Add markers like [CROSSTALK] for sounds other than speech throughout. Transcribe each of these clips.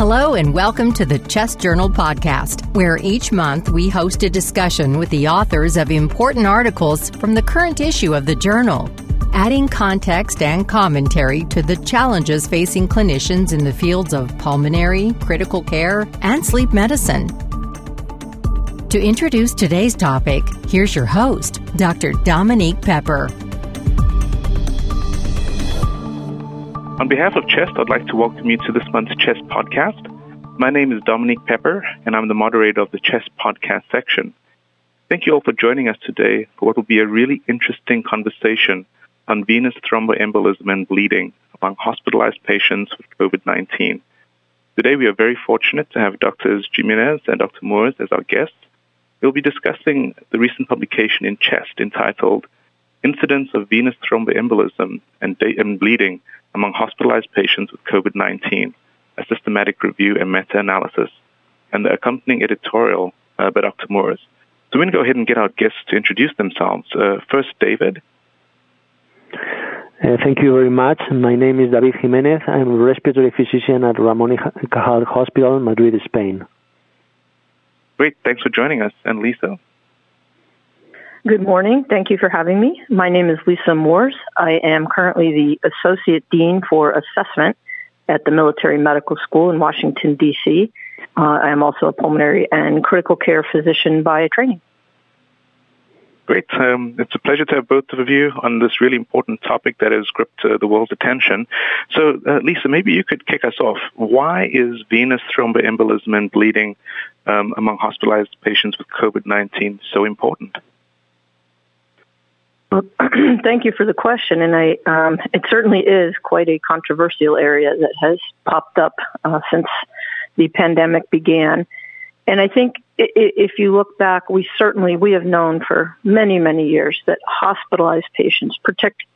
Hello, and welcome to the Chest Journal podcast, where each month we host a discussion with the authors of important articles from the current issue of the journal, adding context and commentary to the challenges facing clinicians in the fields of pulmonary, critical care, and sleep medicine. To introduce today's topic, here's your host, Dr. Dominique Pepper. On behalf of CHEST, I'd like to welcome you to this month's CHEST podcast. My name is Dominique Pepper, and I'm the moderator of the CHEST podcast section. Thank you all for joining us today for what will be a really interesting conversation on venous thromboembolism and bleeding among hospitalized patients with COVID-19. Today we are very fortunate to have Drs. Jimenez and Dr. Moores as our guests. We'll be discussing the recent publication in CHEST entitled Incidence of Venous Thromboembolism and, and Bleeding among hospitalized patients with COVID-19, a systematic review and meta-analysis, and the accompanying editorial uh, by Dr. Moores. So we're going to go ahead and get our guests to introduce themselves. Uh, first, David. Uh, thank you very much. My name is David Jimenez. I'm a respiratory physician at Ramon y Cajal Hospital, Madrid, Spain. Great. Thanks for joining us. And Lisa? Good morning. Thank you for having me. My name is Lisa Moores. I am currently the Associate Dean for Assessment at the Military Medical School in Washington, D.C. Uh, I am also a pulmonary and critical care physician by training. Great. Um, it's a pleasure to have both of you on this really important topic that has gripped uh, the world's attention. So, uh, Lisa, maybe you could kick us off. Why is venous thromboembolism and bleeding um, among hospitalized patients with COVID-19 so important? Well, [CLEARS THROAT] thank you for the question, and I um, it certainly is quite a controversial area that has popped up uh, since the pandemic began. And I think if you look back, we certainly we have known for many many years that hospitalized patients,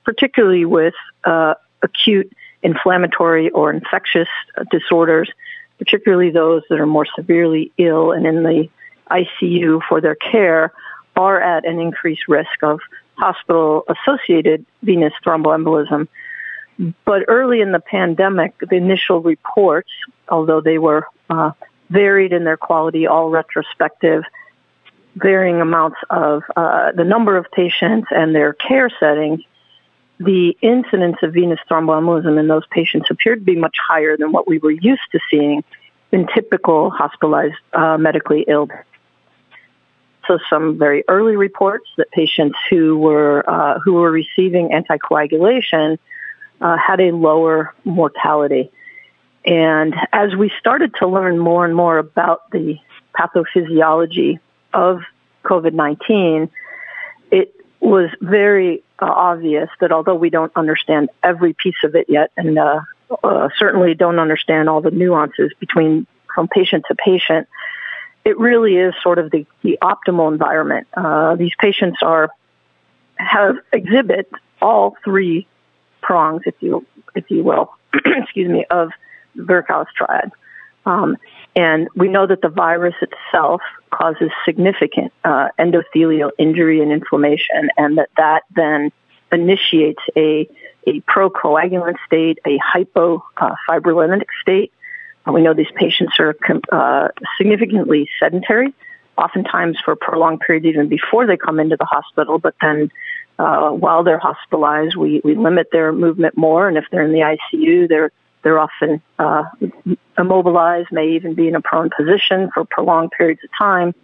particularly with uh, acute inflammatory or infectious disorders, particularly those that are more severely ill and in the ICU for their care, are at an increased risk of hospital associated venous thromboembolism. But early in the pandemic, the initial reports, although they were uh, varied in their quality, all retrospective, varying amounts of uh, the number of patients and their care settings, the incidence of venous thromboembolism in those patients appeared to be much higher than what we were used to seeing in typical hospitalized uh, medically ill also some very early reports that patients who were uh, who were receiving anticoagulation uh, had a lower mortality. And as we started to learn more and more about the pathophysiology of COVID-19, it was very uh, obvious that although we don't understand every piece of it yet, and uh, uh, certainly don't understand all the nuances between from patient to patient, it really is sort of the, the optimal environment. Uh, these patients are have exhibit all three prongs, if you if you will, [CLEARS THROAT] excuse me, of Virchow's triad. Um, and we know that the virus itself causes significant uh, endothelial injury and inflammation, and that that then initiates a a procoagulant state, a hypofibrinolytic uh, state, we know these patients are uh, significantly sedentary, oftentimes for prolonged periods even before they come into the hospital, but then uh, while they're hospitalized, we, we limit their movement more, and if they're in the ICU, they're they're often uh, immobilized, may even be in a prone position for prolonged periods of time,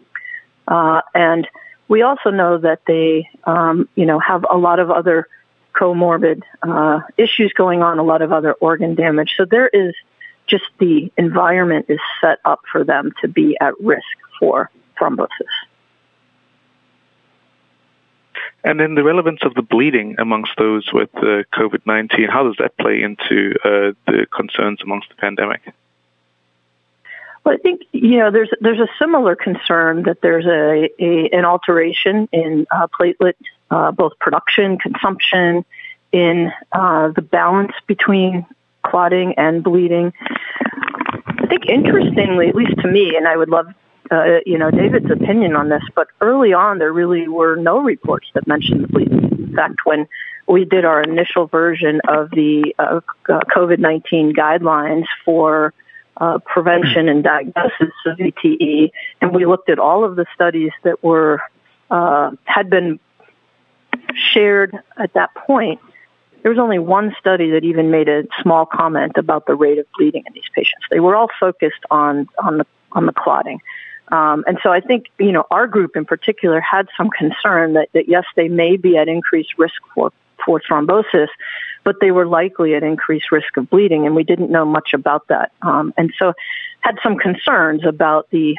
uh, and we also know that they, um, you know, have a lot of other comorbid uh, issues going on, a lot of other organ damage. So there is just the environment is set up for them to be at risk for thrombosis. And then the relevance of the bleeding amongst those with uh, COVID-19, how does that play into uh, the concerns amongst the pandemic? Well, I think you know there's there's a similar concern that there's a, a an alteration in uh, platelet uh, both production, consumption, in uh, the balance between clotting and bleeding. I think interestingly, at least to me, and I would love uh, you know, David's opinion on this, but early on there really were no reports that mentioned the bleeding. In fact, when we did our initial version of the uh, COVID-19 guidelines for uh, prevention and diagnosis of VTE, and we looked at all of the studies that were uh, had been shared at that point. There was only one study that even made a small comment about the rate of bleeding in these patients. They were all focused on on the on the clotting. Um, and so I think, you know, our group in particular had some concern that, that yes, they may be at increased risk for, for thrombosis, but they were likely at increased risk of bleeding, and we didn't know much about that. Um, and so had some concerns about the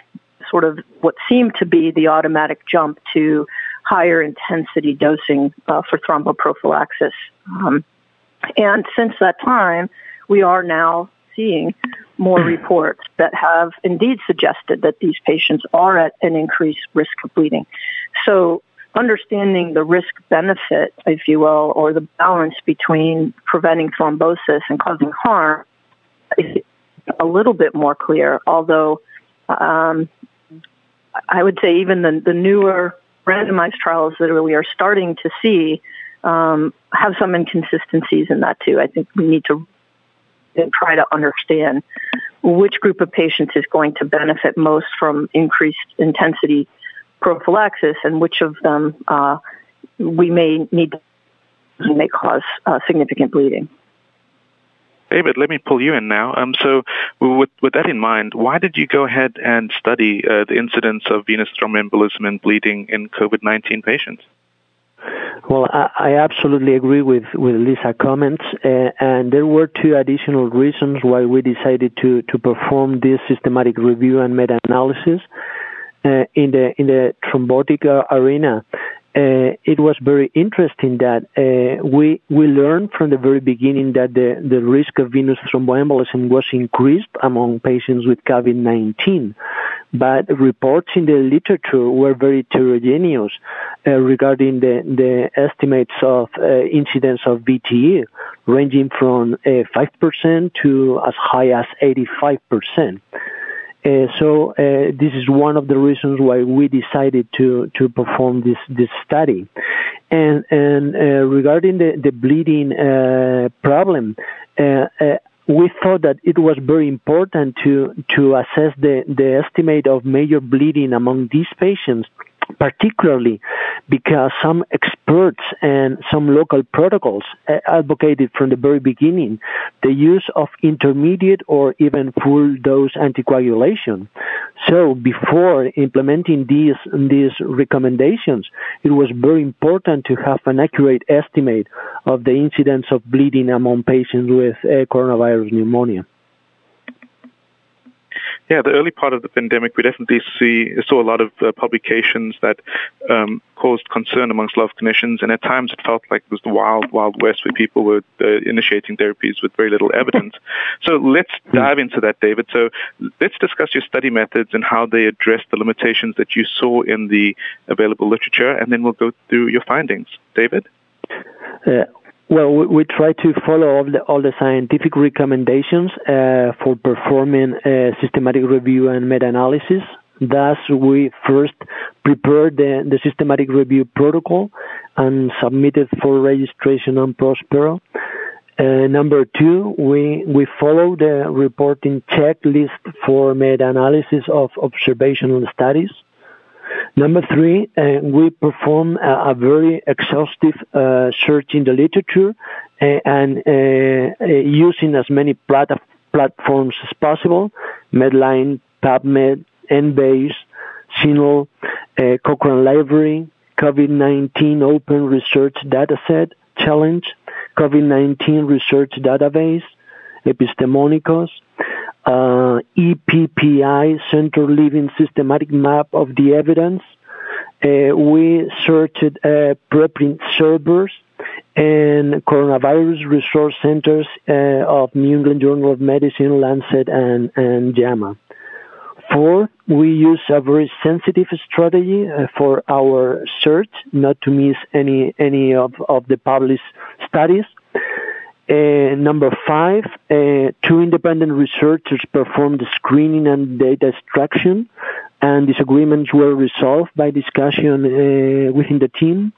sort of what seemed to be the automatic jump to higher intensity dosing uh, for thromboprophylaxis. Um, and since that time, we are now seeing more [CLEARS THROAT] reports that have indeed suggested that these patients are at an increased risk of bleeding. So understanding the risk benefit, if you will, or the balance between preventing thrombosis and causing harm is a little bit more clear, although um, I would say even the, the newer randomized trials that we are starting to see um, have some inconsistencies in that too. I think we need to try to understand which group of patients is going to benefit most from increased intensity prophylaxis and which of them uh, we may need to may cause uh, significant bleeding. David, let me pull you in now. Um, so, with, with that in mind, why did you go ahead and study uh, the incidence of venous thromboembolism and bleeding in COVID 19 patients? Well, I, I absolutely agree with, with Lisa's comments, uh, and there were two additional reasons why we decided to, to perform this systematic review and meta-analysis. Uh, in the in the thrombotic uh, arena, uh, it was very interesting that uh, we we learned from the very beginning that the, the risk of venous thromboembolism was increased among patients with COVID-19, but reports in the literature were very heterogeneous uh, regarding the the estimates of uh, incidence of VTE, ranging from uh, five percent to as high as eighty five percent. Uh, so uh, this is one of the reasons why we decided to to perform this this study. And and uh, regarding the the bleeding uh, problem, uh, we thought that it was very important to to assess the the estimate of major bleeding among these patients particularly because some experts and some local protocols advocated from the very beginning the use of intermediate or even full dose anticoagulation. So before implementing these these recommendations, it was very important to have an accurate estimate of the incidence of bleeding among patients with uh, coronavirus pneumonia. Yeah, the early part of the pandemic, we definitely see saw a lot of uh, publications that um, caused concern amongst of clinicians, and at times it felt like it was the wild, wild west where people were uh, initiating therapies with very little evidence. [LAUGHS] so let's dive into that, David. So let's discuss your study methods and how they address the limitations that you saw in the available literature, and then we'll go through your findings. David? Uh, well, we, we, try to follow all the, all the scientific recommendations uh, for performing a systematic review and meta-analysis. Thus, we first prepared the, the systematic review protocol and submitted for registration on Prospero. Uh, number two, we, we follow the reporting checklist for meta-analysis of observational studies. Number three, uh, we perform a, a very exhaustive uh, search in the literature uh, and using as many plat- platforms as possible, Medline, PubMed, Embase, CINAHL, uh, Cochrane Library, COVID-19 Open Research Dataset Challenge, COVID-19 Research Database, Epistemonikos, uh, EPPI, Central Living Systematic Map of the Evidence. Uh, we searched uh, preprint servers and coronavirus resource centers uh, of New England Journal of Medicine, Lancet, and, and JAMA. Fourth, we use a very sensitive strategy uh, for our search, not to miss any any of, of the published studies. Uh, number five, uh, two independent researchers performed screening and data extraction, and disagreements were resolved by discussion uh, within the team.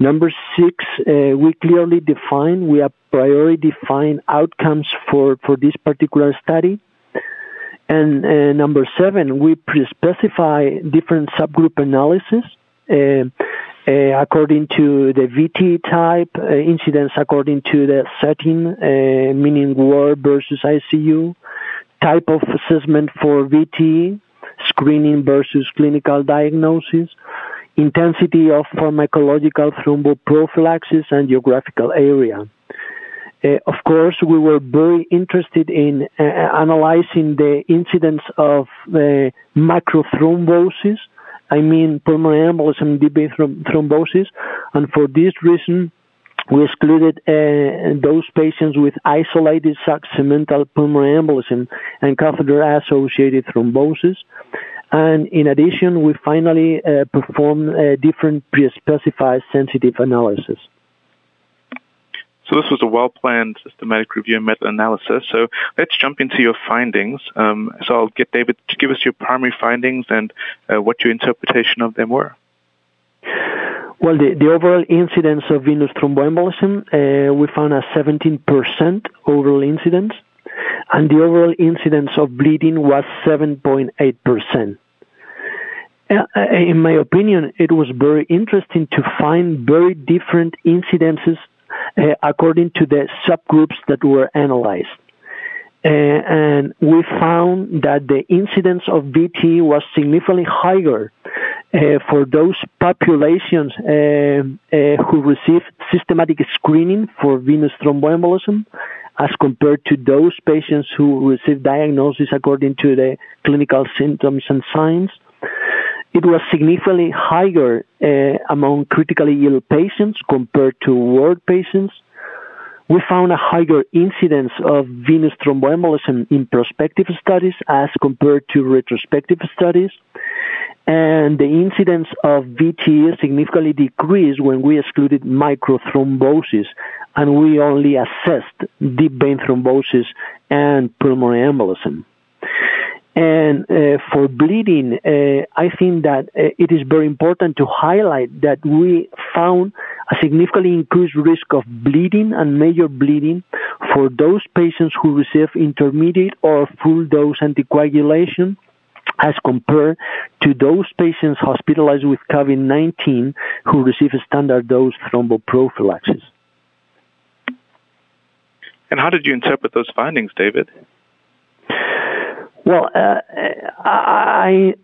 Number six, uh, we clearly define, we have priority define outcomes for, for this particular study. And uh, number seven, we pre-specify different subgroup analysis. Uh, according to the VT type, uh, incidence according to the setting, uh, meaning ward versus ICU, type of assessment for VT, screening versus clinical diagnosis, intensity of pharmacological thromboprophylaxis, and geographical area. Uh, of course, we were very interested in uh, analyzing the incidence of uh, macrothrombosis, I mean pulmonary embolism, deep vein thrombosis, and for this reason, we excluded uh, those patients with isolated segmental pulmonary embolism and catheter-associated thrombosis. And in addition, we finally uh, performed uh, different pre-specified sensitive analysis. So this was a well-planned systematic review and meta-analysis. So let's jump into your findings. Um, so I'll get David to give us your primary findings and uh, what your interpretation of them were. Well, the, the overall incidence of venous thromboembolism, uh, we found a 17% overall incidence, and the overall incidence of bleeding was 7.8%. Uh, in my opinion, it was very interesting to find very different incidences uh, according to the subgroups that were analyzed. Uh, and we found that the incidence of VT was significantly higher uh, for those populations uh, uh, who received systematic screening for venous thromboembolism as compared to those patients who received diagnosis according to the clinical symptoms and signs. It was significantly higher uh, among critically ill patients compared to ward patients. We found a higher incidence of venous thromboembolism in prospective studies as compared to retrospective studies. And the incidence of VTE significantly decreased when we excluded microthrombosis and we only assessed deep vein thrombosis and pulmonary embolism. And uh, for bleeding, uh, I think that uh, it is very important to highlight that we found a significantly increased risk of bleeding and major bleeding for those patients who receive intermediate or full dose anticoagulation as compared to those patients hospitalized with COVID-19 who receive standard dose thromboprophylaxis. And how did you interpret those findings, David? Well, uh, I,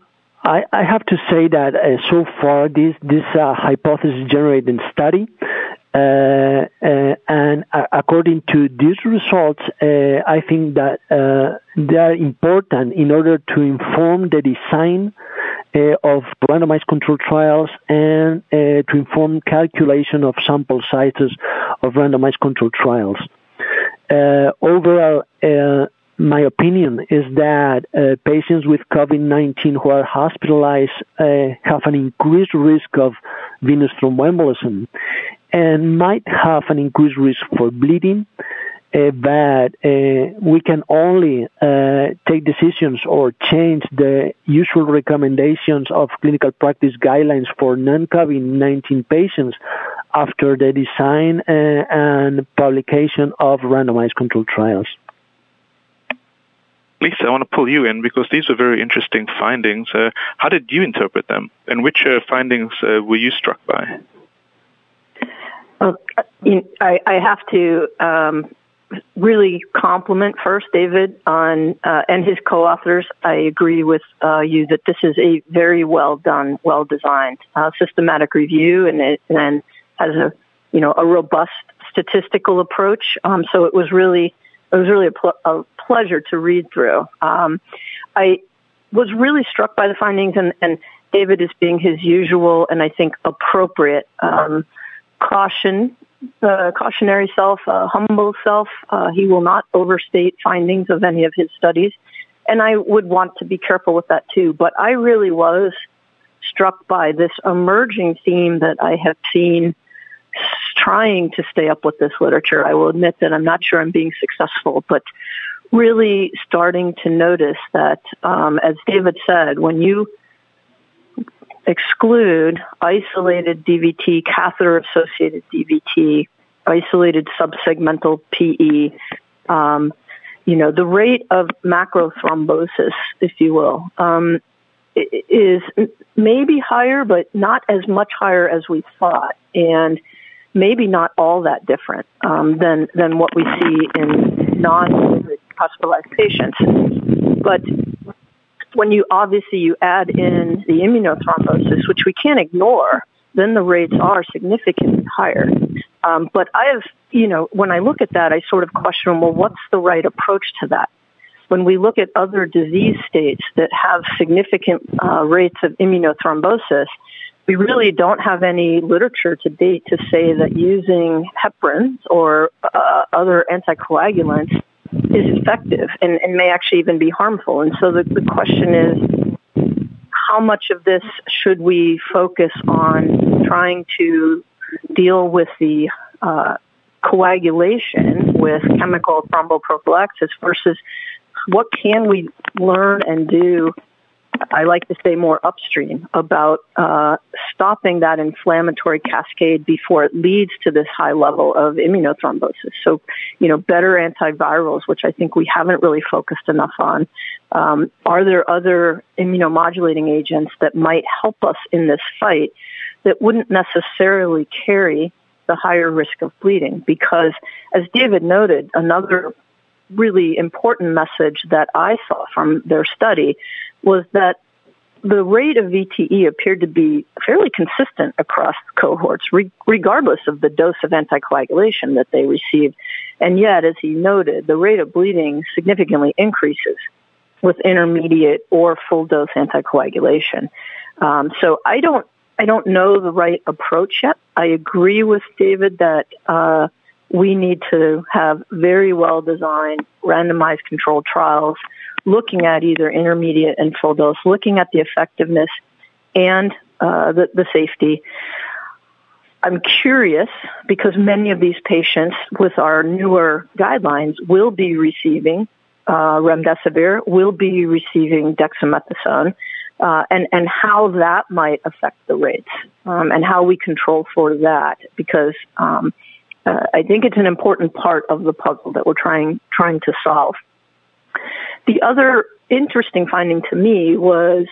I, I have to say that uh, so far this this uh, hypothesis generated study, uh, uh, and according to these results, uh, I think that they are important in order to inform the design of randomized control trials and to inform calculation of sample sizes of randomized control trials. overall my opinion is that uh, patients with COVID-19 who are hospitalized uh, have an increased risk of venous thromboembolism and might have an increased risk for bleeding. Uh, but uh, we can only uh, take decisions or change the usual recommendations of clinical practice guidelines for non-COVID-19 patients after the design uh, and publication of randomized controlled trials. Lisa, I want to pull you in because these are very interesting findings. Uh, how did you interpret them, and which uh, findings uh, were you struck by? Well, I, I have to um, really compliment first David on uh, and his co-authors. I agree with uh, you that this is a very well done, well designed uh, systematic review, and it and has a you know a robust statistical approach. Um, so it was really it was really a, pl- a pleasure to read through. Um, I was really struck by the findings, and, and David is being his usual and I think appropriate um, caution, uh, cautionary self, uh, humble self. Uh, he will not overstate findings of any of his studies, and I would want to be careful with that too. But I really was struck by this emerging theme that I have seen trying to stay up with this literature. I will admit that I'm not sure I'm being successful, but really starting to notice that, um, as David said, when you exclude isolated DVT, catheter associated DVT, isolated subsegmental PE, um, you know, the rate of macrothrombosis, if you will, um, is maybe higher, but not as much higher as we thought, and maybe not all that different um, than than what we see in non-COVID hospitalized patients. But when you obviously you add in the immunothrombosis, which we can't ignore, then the rates are significantly higher. Um, but I have, you know, when I look at that, I sort of question, well, what's the right approach to that? When we look at other disease states that have significant uh, rates of immunothrombosis, we really don't have any literature to date to say that using heparins or uh, other anticoagulants is effective and, and, may actually even be harmful. And so the, the question is, how much of this should we focus on trying to deal with the uh, coagulation with chemical thromboprophylaxis versus what can we learn and do I like to say more upstream about uh, stopping that inflammatory cascade before it leads to this high level of immunothrombosis. So, you know, better antivirals, which I think we haven't really focused enough on. Um, are there other immunomodulating agents that might help us in this fight that wouldn't necessarily carry the higher risk of bleeding? Because, as David noted, another really important message that I saw from their study was that the rate of VTE appeared to be fairly consistent across cohorts, re- regardless of the dose of anticoagulation that they received. And yet, as he noted, the rate of bleeding significantly increases with intermediate or full dose anticoagulation. Um, so I don't, I don't know the right approach yet. I agree with David that uh, we need to have very well designed randomized controlled trials looking at either intermediate and full dose, looking at the effectiveness and uh, the, the safety. I'm curious because many of these patients with our newer guidelines will be receiving uh, remdesivir, will be receiving dexamethasone, uh, and and how that might affect the rates um, and how we control for that because um, uh, I think it's an important part of the puzzle that we're trying trying to solve. The other interesting finding to me was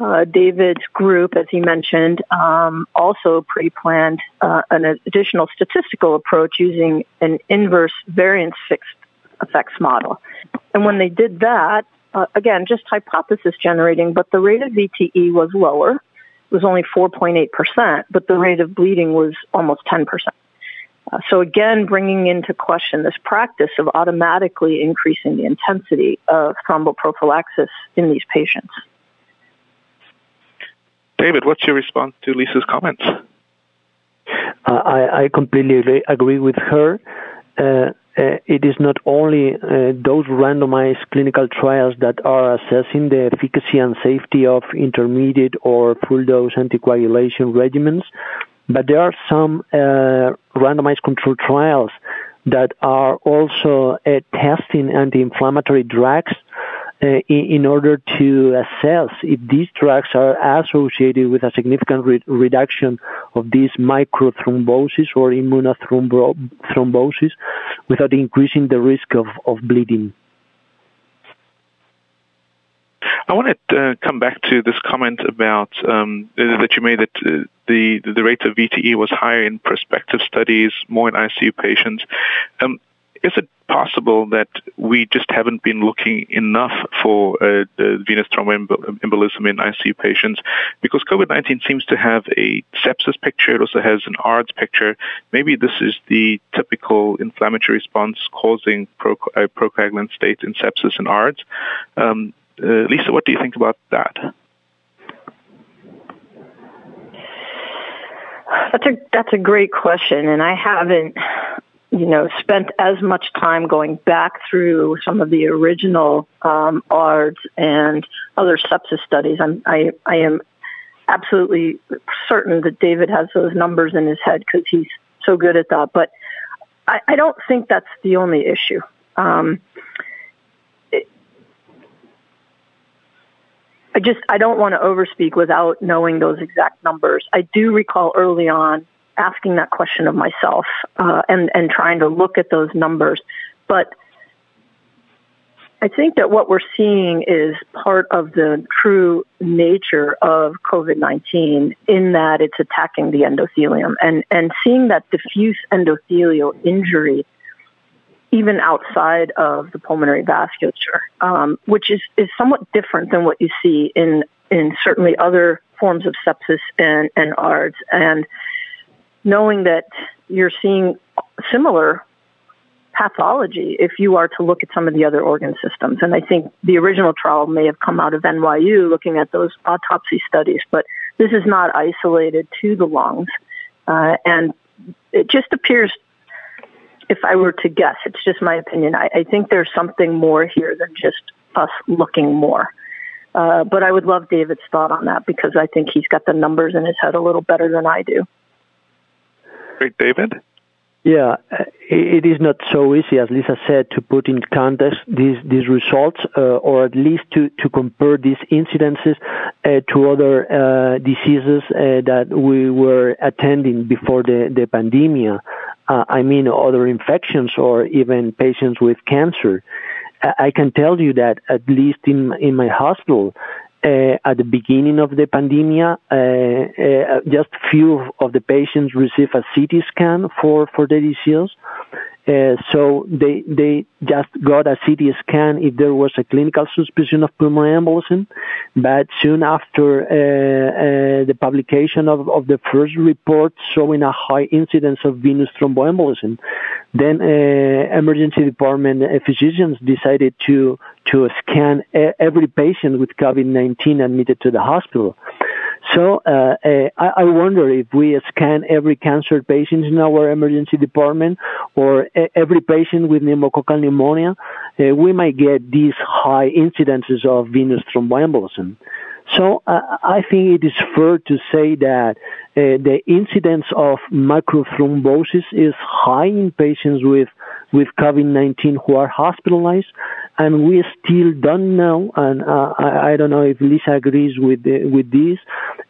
uh, David's group, as he mentioned, um, also pre-planned uh, an additional statistical approach using an inverse variance fixed effects model. And when they did that, uh, again, just hypothesis generating, but the rate of VTE was lower. It was only 4.8%, but the rate of bleeding was almost 10%. Uh, so again, bringing into question this practice of automatically increasing the intensity of thromboprophylaxis in these patients. David, what's your response to Lisa's comments? Uh, I, I, completely agree with her. Uh, uh, it is not only uh, those randomized clinical trials that are assessing the efficacy and safety of intermediate or full dose anticoagulation regimens, but there are some uh, randomized control trials that are also uh, testing anti-inflammatory drugs uh, in, in, order to assess if these drugs are associated with a significant re- reduction of these microthrombosis or immunothrombosis without increasing the risk of, of bleeding. I want to uh, come back to this comment about um, that you made that uh, the the rate of VTE was higher in prospective studies, more in ICU patients. Um, is it possible that we just haven't been looking enough for uh, venous thromboembolism in ICU patients? Because COVID-19 seems to have a sepsis picture. It also has an ARDS picture. Maybe this is the typical inflammatory response causing pro- uh, procoagulant state in sepsis and ARDS. Um, uh, Lisa, what do you think about that? That's a that's a great question, and I haven't, you know, spent as much time going back through some of the original um, ARDS and other sepsis studies. I'm, I I am absolutely certain that David has those numbers in his head because he's so good at that. But I, I don't think that's the only issue. Um, I just I don't want to overspeak without knowing those exact numbers. I do recall early on asking that question of myself uh, and and trying to look at those numbers, but I think that what we're seeing is part of the true nature of COVID-19 in that it's attacking the endothelium and, and seeing that diffuse endothelial injury even outside of the pulmonary vasculature, um, which is, is somewhat different than what you see in, in certainly other forms of sepsis and, and ARDS. And knowing that you're seeing similar pathology if you are to look at some of the other organ systems. And I think the original trial may have come out of NYU looking at those autopsy studies, but this is not isolated to the lungs. Uh, and it just appears, if I were to guess, it's just my opinion, I, I think there's something more here than just us looking more. Uh, but I would love David's thought on that because I think he's got the numbers in his head a little better than I do. Great, David. Yeah, it is not so easy, as Lisa said, to put in context these these results, uh, or at least to, to compare these incidences uh, to other uh, diseases uh, that we were attending before the the pandemic. Uh, I mean, other infections or even patients with cancer. I can tell you that at least in in my hospital, uh, at the beginning of the pandemic, uh, uh, just few of the patients received a CT scan for, for the disease. Uh, so they they just got a CT scan if there was a clinical suspicion of pulmonary embolism, but soon after uh, uh, the publication of, of the first report showing a high incidence of venous thromboembolism, then uh, emergency department physicians decided to to scan every patient with COVID-19 admitted to the hospital. So uh, uh, I, wonder if we scan every cancer patient in our emergency department or every patient with pneumococcal pneumonia, uh, we might get these high incidences of venous thromboembolism. So uh, I think it is fair to say that uh, the incidence of microthrombosis is high in patients with with COVID-19 who are hospitalized, and we still don't know, and uh, I, I, don't know if Lisa agrees with with this,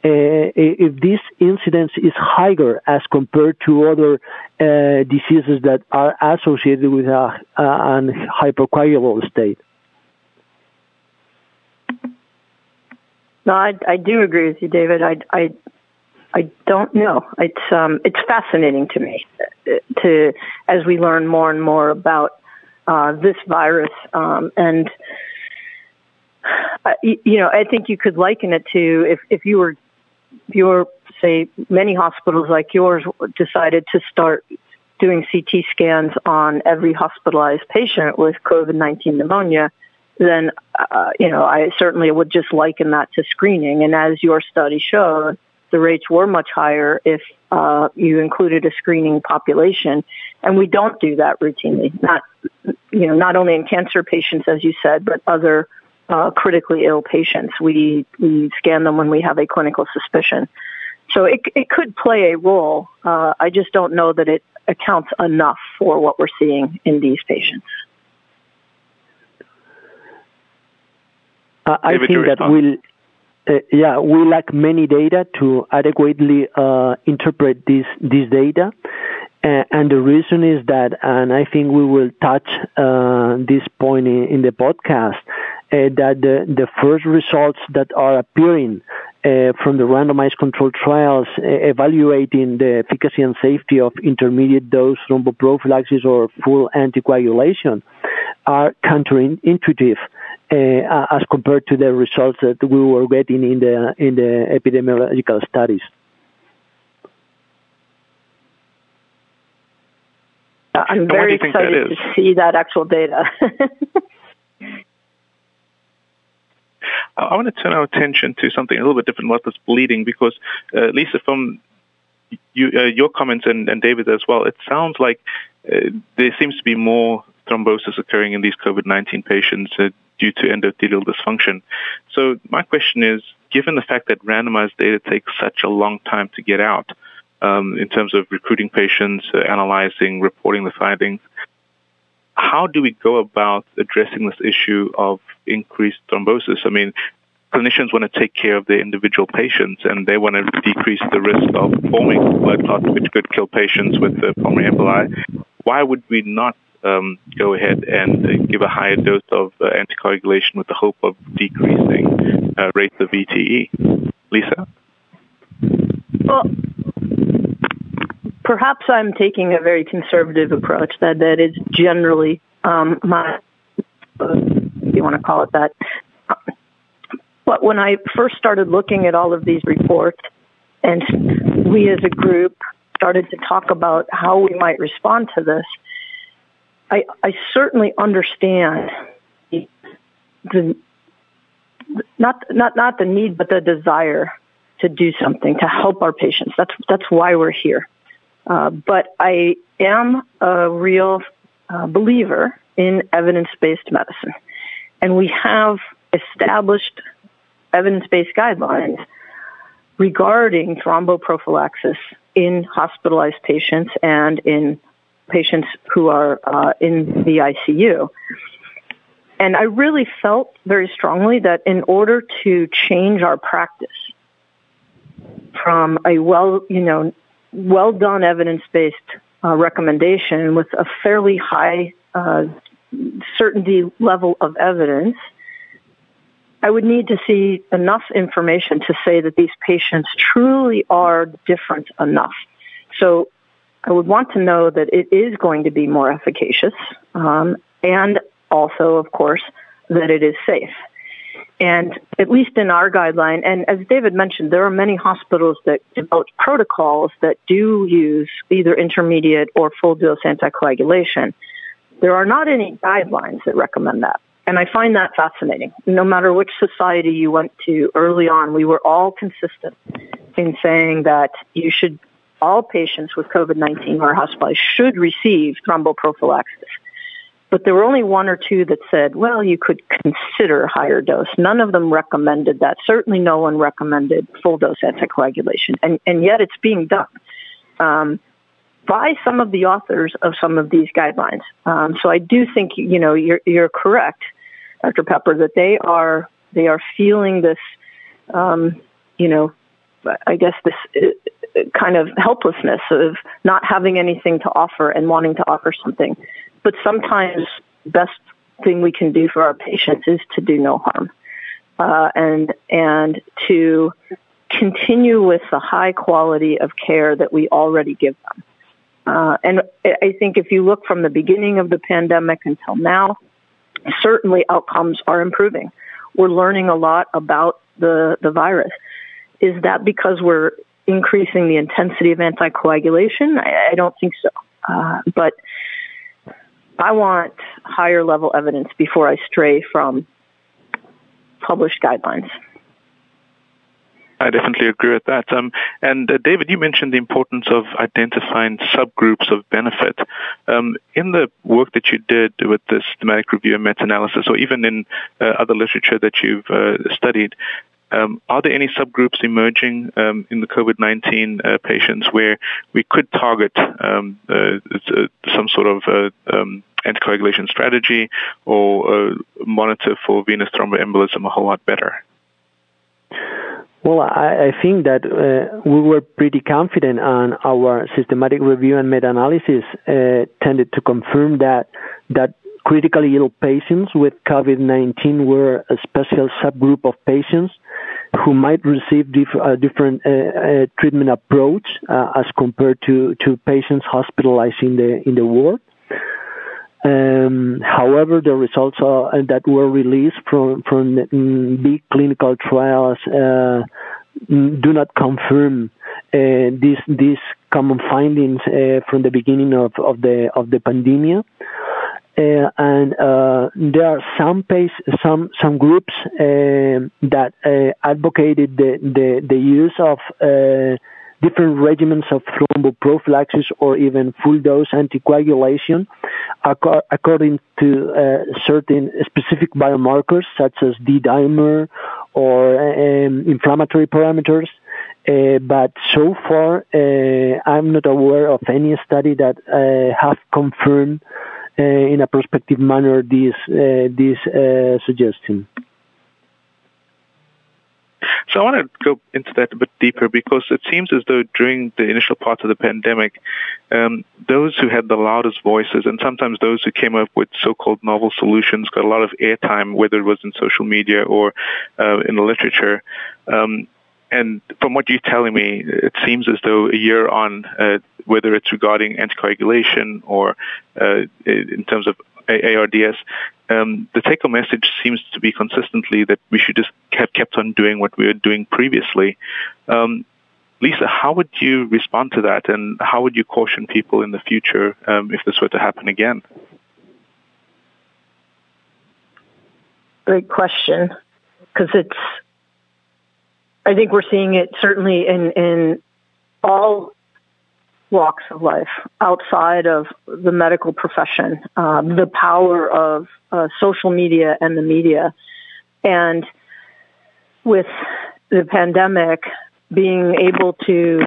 uh, if this incidence is higher as compared to other uh, diseases that are associated with a, an hypercoagulable state. No, I, I do agree with you, David. I, I, I don't know. It's um, it's fascinating to me to as we learn more and more about uh, this virus, um, and uh, you know, I think you could liken it to if if you were if you were say many hospitals like yours decided to start doing CT scans on every hospitalized patient with COVID nineteen pneumonia then uh, you know I certainly would just liken that to screening. And as your study showed, the rates were much higher if uh, you included a screening population. And we don't do that routinely. Not you know not only in cancer patients, as you said, but other uh, critically ill patients. We we scan them when we have a clinical suspicion. So it it could play a role. Uh, I just don't know that it accounts enough for what we're seeing in these patients. Uh, I think that we'll, uh, yeah, we lack many data to adequately uh, interpret this this data. Uh, and the reason is that, and I think we will touch uh, this point in, in the podcast, uh, that the, the first results that are appearing from the randomized controlled trials evaluating the efficacy and safety of intermediate dose thromboprophylaxis or full anticoagulation are counterintuitive uh, as compared to the results that we were getting in the in the epidemiological studies. I'm very excited to see that actual data. [LAUGHS] I want to turn our attention to something a little bit different about this bleeding because, uh, Lisa, from you, uh, your comments and, and David as well, it sounds like uh, there seems to be more thrombosis occurring in these COVID-19 patients uh, due to endothelial dysfunction. So my question is, given the fact that randomized data takes such a long time to get out, um, in terms of recruiting patients, uh, analyzing, reporting the findings, how do we go about addressing this issue of increased thrombosis? I mean, clinicians want to take care of their individual patients and they want to decrease the risk of forming blood clots, which could kill patients with pulmonary emboli. Why would we not um, go ahead and uh, give a higher dose of uh, anticoagulation with the hope of decreasing uh, rates of VTE. Lisa? Well, perhaps I'm taking a very conservative approach. That that is generally um, my, if you want to call it that. But when I first started looking at all of these reports, and we as a group started to talk about how we might respond to this, I, I certainly understand the, the not not not the need, but the desire to do something to help our patients. That's that's why we're here. Uh, but I am a real uh, believer in evidence-based medicine, and we have established evidence-based guidelines regarding thromboprophylaxis in hospitalized patients and in patients who are uh, in the ICU. And I really felt very strongly that in order to change our practice from a well, you know, well done evidence based uh, recommendation with a fairly high uh, certainty level of evidence, I would need to see enough information to say that these patients truly are different enough. So I would want to know that it is going to be more efficacious, um, and also, of course, that it is safe. And at least in our guideline, and as David mentioned, there are many hospitals that develop protocols that do use either intermediate or full dose anticoagulation. There are not any guidelines that recommend that. And I find that fascinating. No matter which society you went to early on, we were all consistent in saying that you should all patients with COVID-19 who are hospitalized should receive thromboprophylaxis. But there were only one or two that said, well, you could consider higher dose. None of them recommended that. Certainly no one recommended full dose anticoagulation. And, and yet it's being done. Um, by some of the authors of some of these guidelines. Um, so I do think you know you're you're correct, Dr. Pepper, that they are they are feeling this, um, you know, I guess this kind of helplessness of not having anything to offer and wanting to offer something. But sometimes best thing we can do for our patients is to do no harm. Uh, and and to continue with the high quality of care that we already give them. Uh, and I think if you look from the beginning of the pandemic until now, certainly outcomes are improving. We're learning a lot about the, the virus. Is that because we're increasing the intensity of anticoagulation? I, I don't think so. Uh, but I want higher level evidence before I stray from published guidelines. I definitely agree with that. Um, and uh, David, you mentioned the importance of identifying subgroups of benefit. Um, in the work that you did with the systematic review and meta-analysis, or even in uh, other literature that you've uh, studied, um, are there any subgroups emerging um, in the COVID-19 uh, patients where we could target um, uh, uh some sort of uh, um, anticoagulation strategy or uh, monitor for venous thromboembolism a whole lot better? Well, I, I think that uh, we were pretty confident on our systematic review and meta-analysis tended to confirm that that critically ill patients with COVID-19 were a special subgroup of patients who might receive dif- a different uh, uh, treatment approach uh, as compared to, to patients hospitalized in the in the ward. Um, however, the results are, that were released from from mm, big clinical trials uh, do not confirm uh, these these common findings uh, from the beginning of, of the of the pandemic. Uh, and uh, there are some some some groups uh, that advocated the, the the use of different regimens of thromboprophylaxis or even full dose anticoagulation according to uh, certain specific biomarkers such as D-dimer or um, inflammatory parameters. Uh, but so far, uh, I'm not aware of any study that uh, have confirmed uh, in a prospective manner this uh, this suggestion. So I want to go into that a bit deeper because it seems as though during the initial parts of the pandemic, um, those who had the loudest voices and sometimes those who came up with so-called novel solutions got a lot of airtime, whether it was in social media or uh, in the literature. Um, and from what you're telling me, it seems as though a year on, uh, whether it's regarding anticoagulation or uh, in terms of ARDS, um, the take-home message seems to be consistently that we should just have kept on doing what we were doing previously. Um, Lisa, how would you respond to that, and how would you caution people in the future um, if this were to happen again? Great question, because it's. I think we're seeing it certainly in in all walks of life outside of the medical profession, um, the power of uh, social media and the media. And with the pandemic, being able to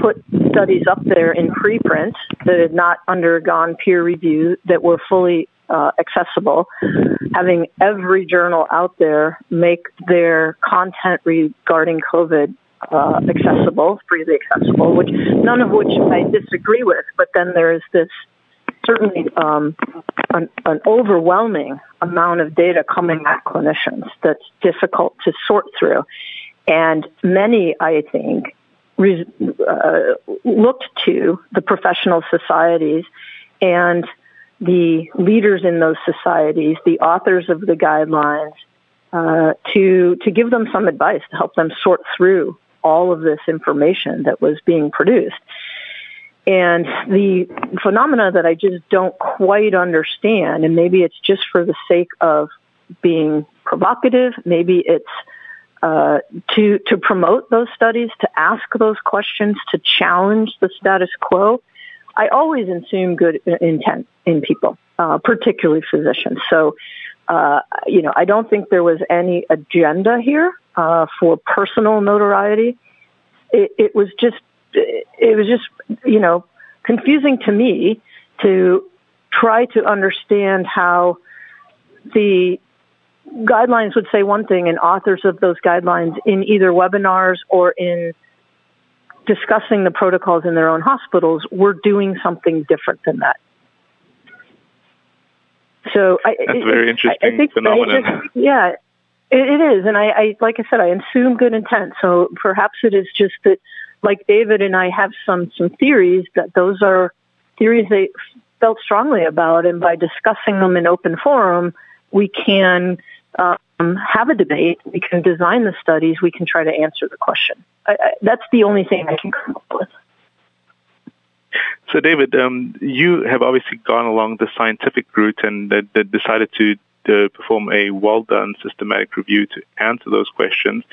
put studies up there in preprint that had not undergone peer review, that were fully uh, accessible, having every journal out there make their content regarding COVID uh, accessible, freely accessible, which none of which I disagree with. But then there is this certainly um, an, an, overwhelming amount of data coming at clinicians that's difficult to sort through, and many, I think, re- uh, looked to the professional societies and the leaders in those societies, the authors of the guidelines, uh, to to give them some advice to help them sort through all of this information that was being produced. And the phenomena that I just don't quite understand, and maybe it's just for the sake of being provocative, maybe it's uh, to to promote those studies, to ask those questions, to challenge the status quo. I always assume good intent in people, uh, particularly physicians. So, uh, you know, I don't think there was any agenda here uh, for personal notoriety. It, it was just, it was just, you know, confusing to me to try to understand how the guidelines would say one thing and authors of those guidelines in either webinars or in discussing the protocols in their own hospitals were doing something different than that. So I, that's a very interesting I, I think phenomenon. yeah, it, it is, and I, I, like I said, I assume good intent. So perhaps it is just that, like David and I have some some theories that those are theories they felt strongly about, and by discussing them in open forum, we can um, have a debate. We can design the studies. We can try to answer the question. I, I, that's the only thing I can come up with. So, David, um, you have obviously gone along the scientific route and uh, decided to to perform a well done systematic review to answer those questions.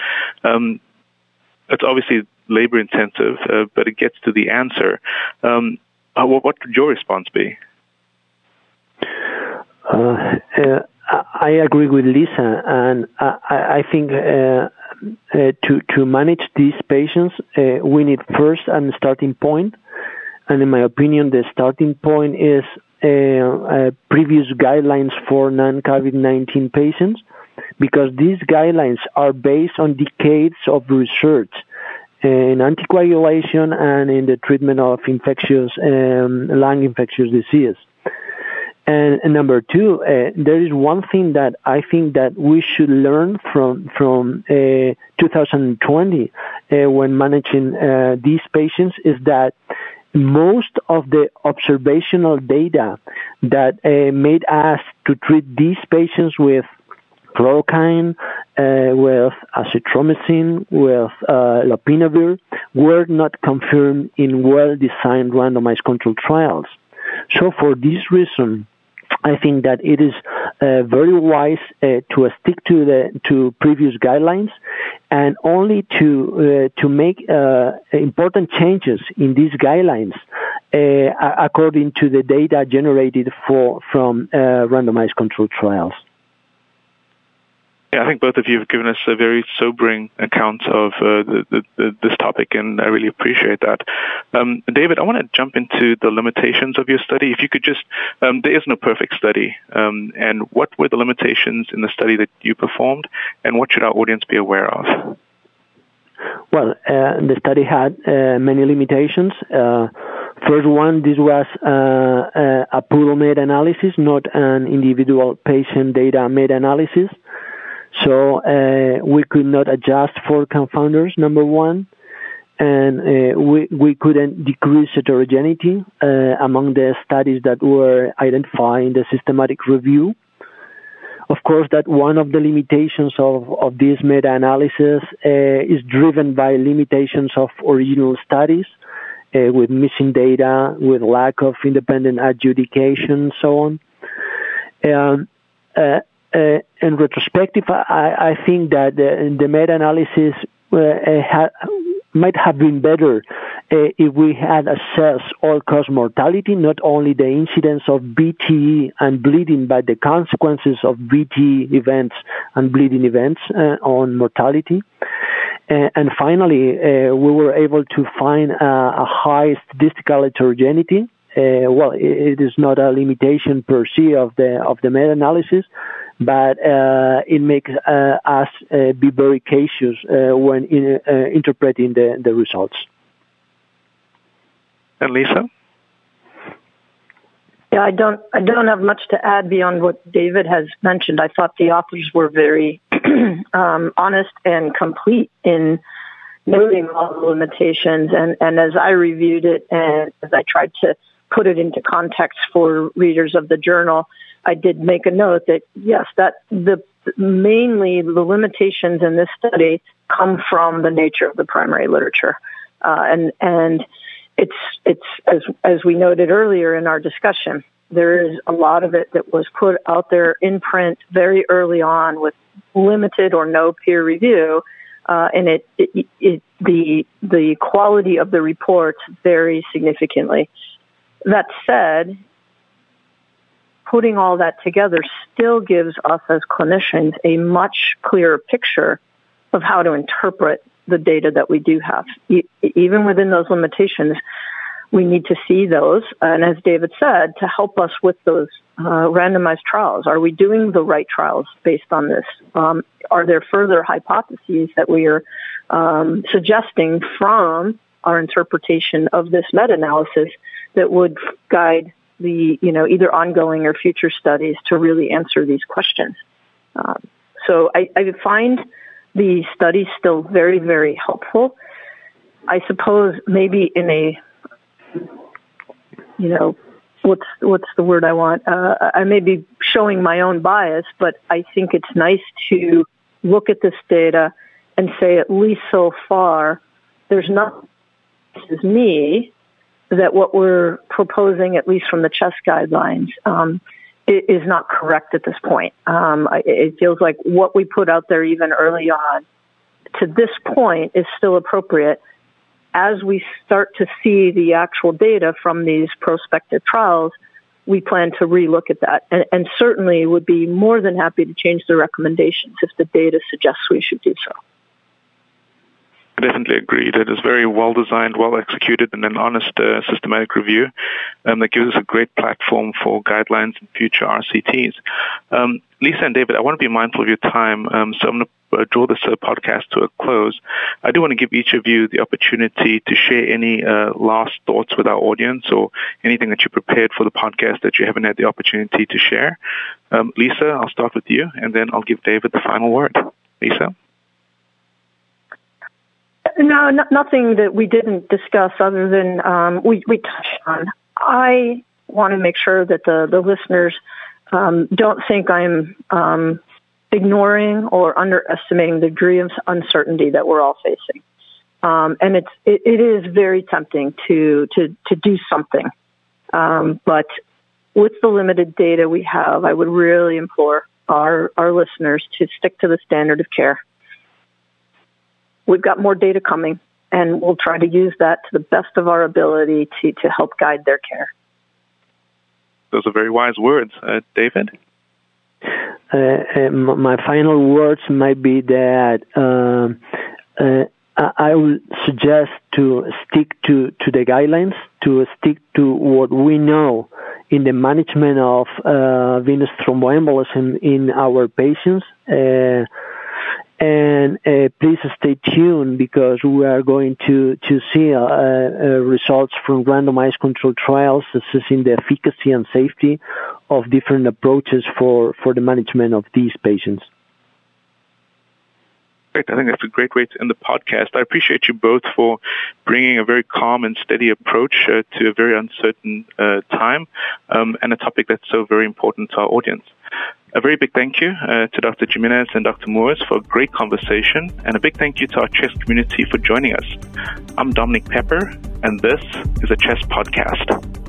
Um, it's obviously labor intensive, uh, but it gets to the answer. Um, uh, what, what, would your response be? Uh, uh I agree with Lisa, and I, I think uh, uh, to to manage these patients, uh, we need first a starting point, and in my opinion, the starting point is uh, uh, previous guidelines for non-COVID-19 patients because these guidelines are based on decades of research in anticoagulation and in the treatment of infectious um, lung infectious disease. And, and number two, uh, there is one thing that I think that we should learn from from uh, 2020 uh, when managing uh, these patients is that most of the observational data that uh, made us to treat these patients with chloroquine, uh, with azithromycin, with uh, lopinavir, were not confirmed in well-designed randomized controlled trials. So for this reason, I think that it is uh, very wise uh, to stick to the to previous guidelines and only to uh, to make uh, important changes in these guidelines uh, according to the data generated for from uh, randomized controlled trials. Yeah, I think both of you have given us a very sobering account of uh, the, the, the, this topic, and I really appreciate that. Um, David, I want to jump into the limitations of your study. If you could just, um, there is no perfect study, um, and what were the limitations in the study that you performed, and what should our audience be aware of? Well, uh, the study had uh, many limitations. Uh, first one, this was uh, a pool meta-analysis, not an individual patient data meta-analysis. So uh, we could not adjust for confounders, number one. And uh, we, we couldn't decrease heterogeneity among the studies that were identified in the systematic review of course, that one of the limitations of, of this meta-analysis uh, is driven by limitations of original studies uh, with missing data, with lack of independent adjudication, so on. Um, uh, in retrospective, I, I, think that the, the meta-analysis uh, ha- might have been better uh, if we had assessed all-cause mortality, not only the incidence of VTE and bleeding, but the consequences of VTE events and bleeding events uh, on mortality. Uh, and finally, uh, we were able to find a high statistical heterogeneity. Well, it, it is not a limitation per se of the of the meta-analysis, but uh, it makes uh, us uh, be very cautious when in, interpreting the, the results. And Lisa? Yeah, I don't. I don't have much to add beyond what David has mentioned. I thought the authors were very [CLEARS THROAT] um, honest and complete in noting all the limitations. And, and as I reviewed it and as I tried to put it into context for readers of the journal, I did make a note that yes, that the mainly the limitations in this study come from the nature of the primary literature, uh, and and it's it's as as we noted earlier in our discussion, there is a lot of it that was put out there in print very early on with limited or no peer review, uh, and it, it, it the the quality of the reports varies significantly. That said, putting all that together still gives us as clinicians a much clearer picture of how to interpret the data that we do have. Even within those limitations, we need to see those, and as David said, to help us with those uh, randomized trials. Are we doing the right trials based on this? Um, are there further hypotheses that we are um, suggesting from our interpretation of this meta-analysis that would guide the, you know, either ongoing or future studies to really answer these questions? Um, so I, I find the studies still very, very helpful. I suppose maybe in a, you know, what's what's the word I want? Uh, I may be showing my own bias, but I think it's nice to look at this data and say at least so far, there's not. This is me that what we're proposing, at least from the CHEST guidelines, um, is not correct at this point. Um, it feels like what we put out there even early on to this point is still appropriate. As we start to see the actual data from these prospective trials, we plan to relook at that and, and certainly would be more than happy to change the recommendations if the data suggests we should do so. I definitely agree. that It is very well designed, well executed, and an honest uh, systematic review um, that gives us a great platform for guidelines and future RCTs. Um, Lisa and David, I want to be mindful of your time, um, so I'm going to uh, draw this uh, podcast to a close. I do want to give each of you the opportunity to share any uh, last thoughts with our audience or anything that you prepared for the podcast that you haven't had the opportunity to share. Um, Lisa, I'll start with you, and then I'll give David the final word. Lisa? No, nothing that we didn't discuss other than um, we, we touched on. I want to make sure that the, the listeners um, don't think I'm um, ignoring or underestimating the degree of uncertainty that we're all facing. Um, and it's it, it is very tempting to to to do something, um, but with the limited data we have, I would really implore our our listeners to stick to the standard of care we've got more data coming, and we'll try to use that to the best of our ability to, to help guide their care. Those are very wise words. Uh, David? Uh, uh my final words might be that um, uh, I would suggest to stick to, to the guidelines, to stick to what we know in the management of uh, venous thromboembolism in our patients. And uh, please stay tuned because we are going to to see uh, uh, results from randomized controlled trials assessing the efficacy and safety of different approaches for for the management of these patients. Great. I think that's a great way to end the podcast. I appreciate you both for bringing a very calm and steady approach uh, to a very uncertain uh, time um, and a topic that's so very important to our audience. A very big thank you uh, to Dr. Jimenez and Dr. Moores for a great conversation, and a big thank you to our CHEST community for joining us. I'm Dominic Pepper, and this is a CHEST podcast.